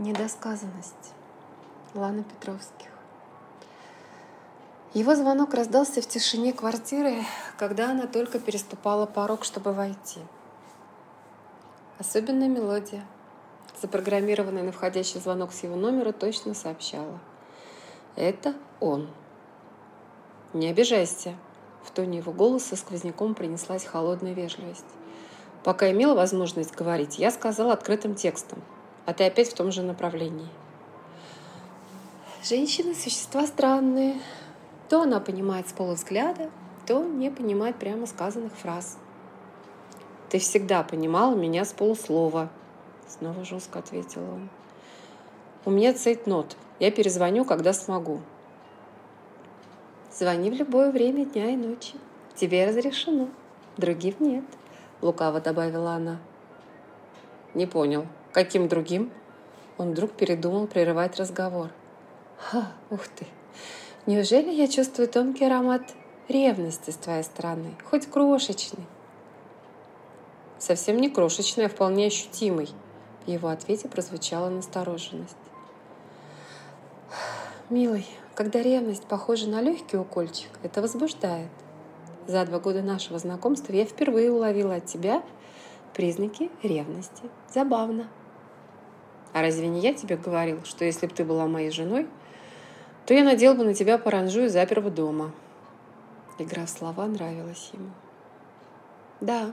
Недосказанность. Лана Петровских. Его звонок раздался в тишине квартиры, когда она только переступала порог, чтобы войти. Особенная мелодия, запрограммированная на входящий звонок с его номера, точно сообщала. Это он. Не обижайся. В тоне его голоса сквозняком принеслась холодная вежливость. Пока имела возможность говорить, я сказала открытым текстом – а ты опять в том же направлении. Женщины – существа странные. То она понимает с полувзгляда, то не понимает прямо сказанных фраз. «Ты всегда понимала меня с полуслова», – снова жестко ответил он. «У меня цейтнот. Я перезвоню, когда смогу». «Звони в любое время дня и ночи. Тебе разрешено. Других нет», – лукаво добавила она. «Не понял», Каким другим? Он вдруг передумал прерывать разговор. Ха, ух ты. Неужели я чувствую тонкий аромат ревности с твоей стороны, хоть крошечный? Совсем не крошечный, а вполне ощутимый. В его ответе прозвучала настороженность. Милый, когда ревность похожа на легкий укольчик, это возбуждает. За два года нашего знакомства я впервые уловила от тебя признаки ревности. Забавно. А разве не я тебе говорил, что если бы ты была моей женой, то я надел бы на тебя паранжу и запер бы дома?» Игра в слова нравилась ему. «Да,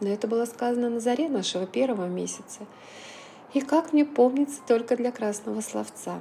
но это было сказано на заре нашего первого месяца. И, как мне помнится, только для красного словца.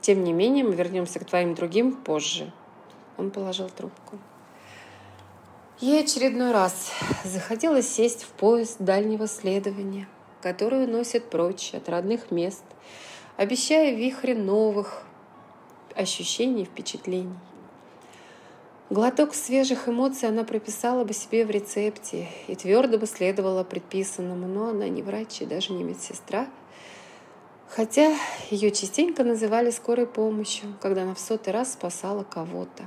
Тем не менее, мы вернемся к твоим другим позже». Он положил трубку. Ей очередной раз захотелось сесть в поезд дальнего следования – которую носят прочь от родных мест, обещая вихре новых ощущений и впечатлений. Глоток свежих эмоций она прописала бы себе в рецепте и твердо бы следовала предписанному, но она не врач и даже не медсестра, хотя ее частенько называли скорой помощью, когда она в сотый раз спасала кого-то.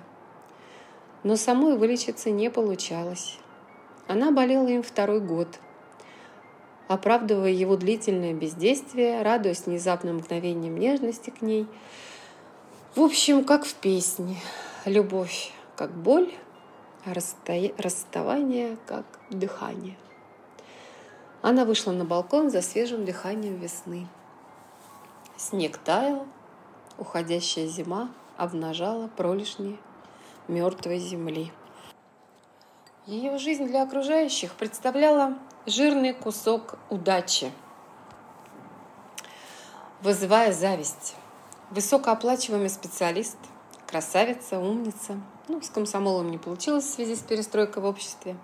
Но самой вылечиться не получалось. Она болела им второй год – оправдывая его длительное бездействие, радуясь внезапным мгновением нежности к ней. В общем, как в песне. Любовь как боль, а расставание как дыхание. Она вышла на балкон за свежим дыханием весны. Снег таял, уходящая зима обнажала пролежни мертвой земли. Ее жизнь для окружающих представляла жирный кусок удачи, вызывая зависть. Высокооплачиваемый специалист, красавица, умница. Ну, с комсомолом не получилось в связи с перестройкой в обществе.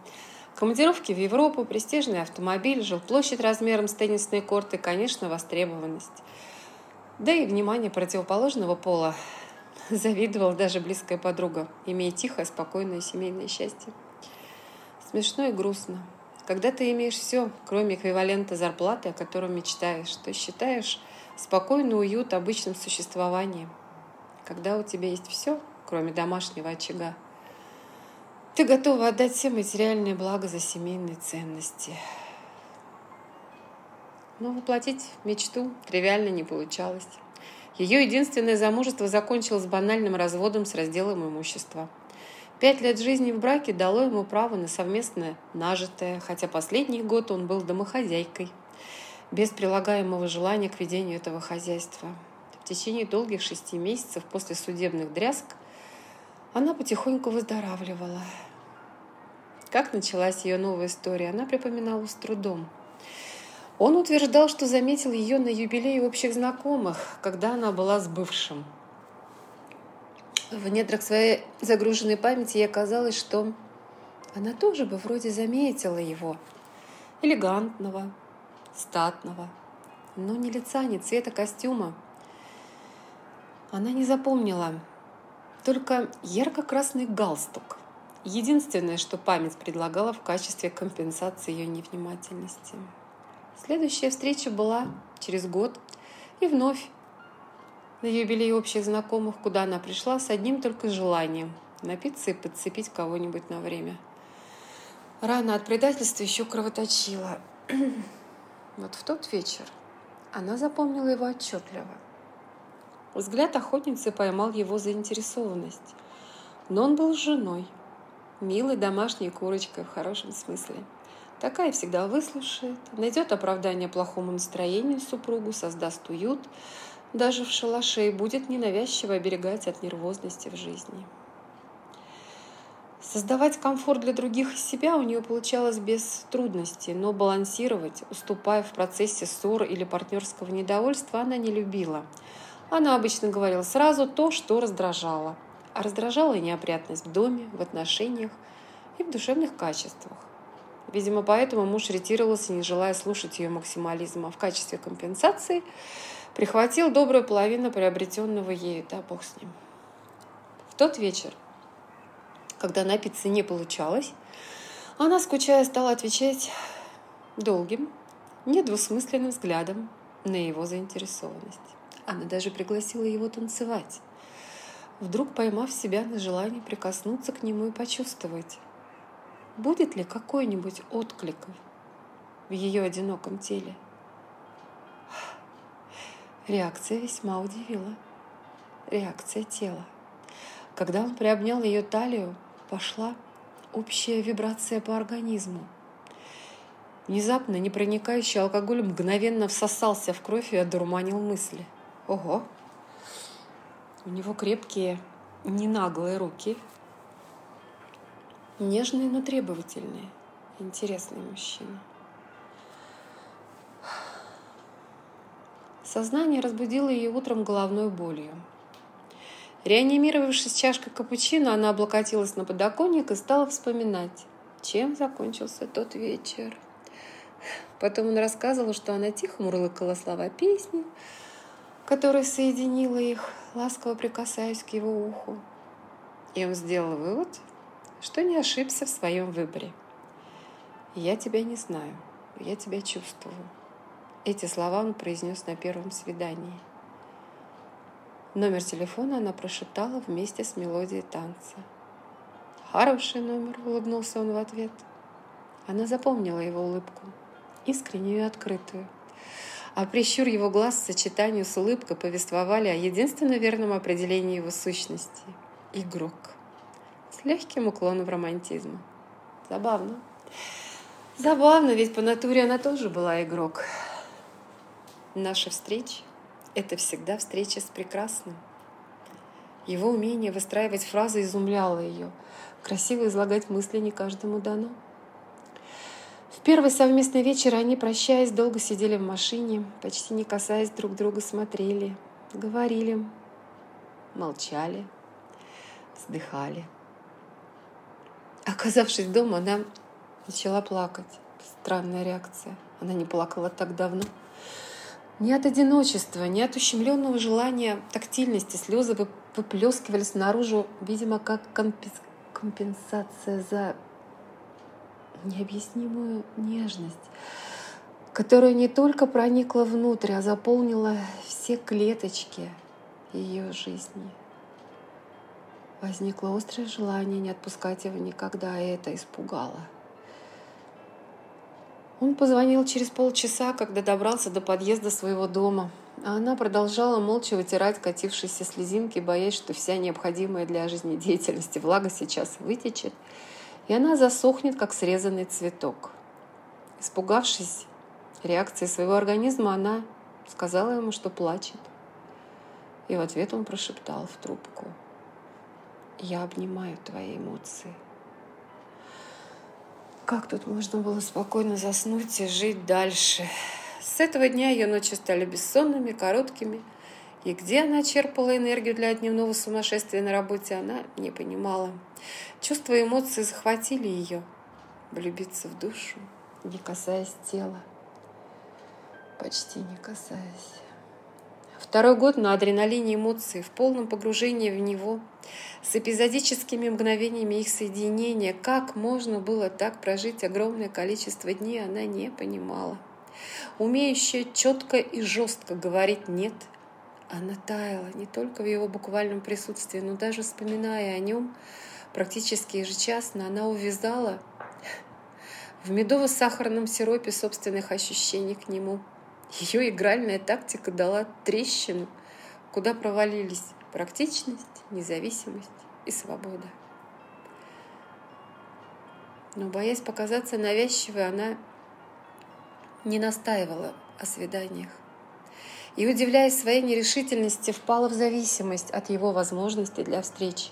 Командировки в Европу, престижный автомобиль, жилплощадь размером с теннисные корты, конечно, востребованность. Да и внимание противоположного пола завидовала даже близкая подруга, имея тихое, спокойное семейное счастье. Смешно и грустно. Когда ты имеешь все, кроме эквивалента зарплаты, о котором мечтаешь, то считаешь спокойный уют обычным существованием. Когда у тебя есть все, кроме домашнего очага, ты готова отдать все материальные блага за семейные ценности. Но воплотить мечту тривиально не получалось. Ее единственное замужество закончилось банальным разводом с разделом имущества – Пять лет жизни в браке дало ему право на совместное нажитое, хотя последний год он был домохозяйкой, без прилагаемого желания к ведению этого хозяйства. В течение долгих шести месяцев после судебных дрязг она потихоньку выздоравливала. Как началась ее новая история, она припоминала с трудом. Он утверждал, что заметил ее на юбилее общих знакомых, когда она была с бывшим – в недрах своей загруженной памяти ей казалось, что она тоже бы вроде заметила его. Элегантного, статного, но ни лица, ни цвета костюма. Она не запомнила, только ярко-красный галстук. Единственное, что память предлагала в качестве компенсации ее невнимательности. Следующая встреча была через год, и вновь на юбилей общих знакомых, куда она пришла с одним только желанием – напиться и подцепить кого-нибудь на время. Рана от предательства еще кровоточила. Вот в тот вечер Она запомнила его отчетливо. Взгляд охотницы поймал его заинтересованность. Но он был женой, милой домашней курочкой в хорошем смысле. Такая всегда выслушает, найдет оправдание плохому настроению супругу, создаст уют, даже в шалаше и будет ненавязчиво оберегать от нервозности в жизни. Создавать комфорт для других и себя у нее получалось без трудностей, но балансировать, уступая в процессе ссор или партнерского недовольства, она не любила. Она обычно говорила сразу то, что раздражало. А раздражала и неопрятность в доме, в отношениях и в душевных качествах. Видимо, поэтому муж ретировался, не желая слушать ее максимализма. В качестве компенсации прихватил добрую половину приобретенного ею. Да, бог с ним. В тот вечер когда напиться не получалось, она, скучая, стала отвечать долгим, недвусмысленным взглядом на его заинтересованность. Она даже пригласила его танцевать, вдруг поймав себя на желании прикоснуться к нему и почувствовать, будет ли какой-нибудь отклик в ее одиноком теле. Реакция весьма удивила. Реакция тела. Когда он приобнял ее талию, пошла общая вибрация по организму. Внезапно непроникающий алкоголь мгновенно всосался в кровь и одурманил мысли. Ого! У него крепкие, ненаглые руки. Нежные, но требовательные. Интересный мужчина. Сознание разбудило ее утром головной болью. Реанимировавшись чашкой капучино, она облокотилась на подоконник и стала вспоминать, чем закончился тот вечер. Потом он рассказывал, что она тихо мурлыкала слова песни, которая соединила их, ласково прикасаясь к его уху. И он сделал вывод, что не ошибся в своем выборе. «Я тебя не знаю, я тебя чувствую». Эти слова он произнес на первом свидании – Номер телефона она прошептала вместе с мелодией танца. «Хороший номер», — улыбнулся он в ответ. Она запомнила его улыбку, искреннюю и открытую. А прищур его глаз в сочетании с улыбкой повествовали о единственно верном определении его сущности — игрок. С легким уклоном в романтизм. Забавно. Забавно, ведь по натуре она тоже была игрок. Наши встречи это всегда встреча с прекрасным. Его умение выстраивать фразы изумляло ее. Красиво излагать мысли не каждому дано. В первый совместный вечер они, прощаясь, долго сидели в машине, почти не касаясь друг друга, смотрели, говорили, молчали, вздыхали. Оказавшись дома, она начала плакать. Странная реакция. Она не плакала так давно. Ни от одиночества, ни от ущемленного желания тактильности слезы выплескивались наружу, видимо, как компенсация за необъяснимую нежность, которая не только проникла внутрь, а заполнила все клеточки ее жизни. Возникло острое желание не отпускать его никогда, и это испугало — он позвонил через полчаса, когда добрался до подъезда своего дома. А она продолжала молча вытирать катившиеся слезинки, боясь, что вся необходимая для жизнедеятельности влага сейчас вытечет, и она засохнет, как срезанный цветок. Испугавшись реакции своего организма, она сказала ему, что плачет. И в ответ он прошептал в трубку. «Я обнимаю твои эмоции». Как тут можно было спокойно заснуть и жить дальше? С этого дня ее ночи стали бессонными, короткими. И где она черпала энергию для дневного сумасшествия на работе, она не понимала. Чувства и эмоции захватили ее. Влюбиться в душу, не касаясь тела. Почти не касаясь. Второй год на адреналине эмоций, в полном погружении в него, с эпизодическими мгновениями их соединения. Как можно было так прожить огромное количество дней, она не понимала. Умеющая четко и жестко говорить «нет», она таяла не только в его буквальном присутствии, но даже вспоминая о нем, практически ежечасно она увязала в медово-сахарном сиропе собственных ощущений к нему – Ее игральная тактика дала трещину, куда провалились практичность, независимость и свобода. Но, боясь показаться навязчивой, она не настаивала о свиданиях. И, удивляясь своей нерешительности, впала в зависимость от его возможностей для встреч.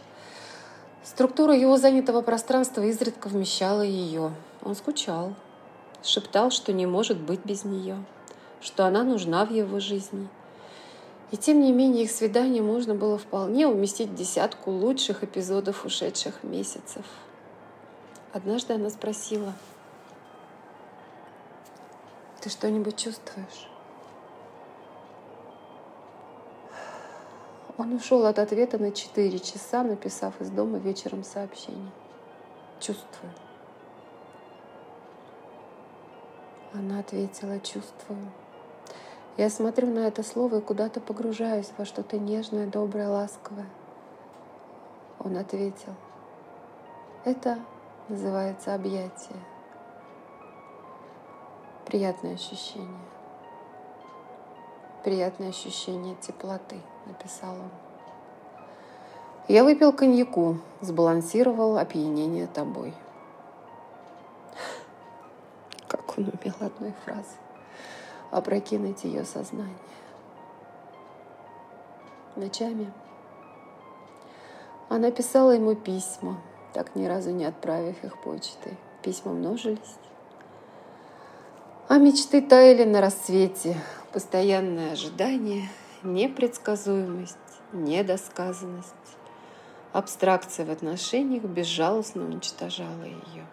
Структура его занятого пространства изредка вмещала ее. Он скучал, шептал, что не может быть без нее, что она нужна в его жизни. И тем не менее их свидание можно было вполне уместить в десятку лучших эпизодов ушедших месяцев. Однажды она спросила, «Ты что-нибудь чувствуешь?» Он ушел от ответа на 4 часа, написав из дома вечером сообщение. Чувствую. Она ответила, чувствую. Я смотрю на это слово и куда-то погружаюсь во что-то нежное, доброе, ласковое. Он ответил, это называется объятие. Приятное ощущение. Приятное ощущение теплоты написал он. Я выпил коньяку, сбалансировал опьянение тобой. Как он умел одной фразой опрокинуть ее сознание. Ночами она писала ему письма, так ни разу не отправив их почтой. Письма множились, а мечты таяли на рассвете. Постоянное ожидание — непредсказуемость, недосказанность. Абстракция в отношениях безжалостно уничтожала ее.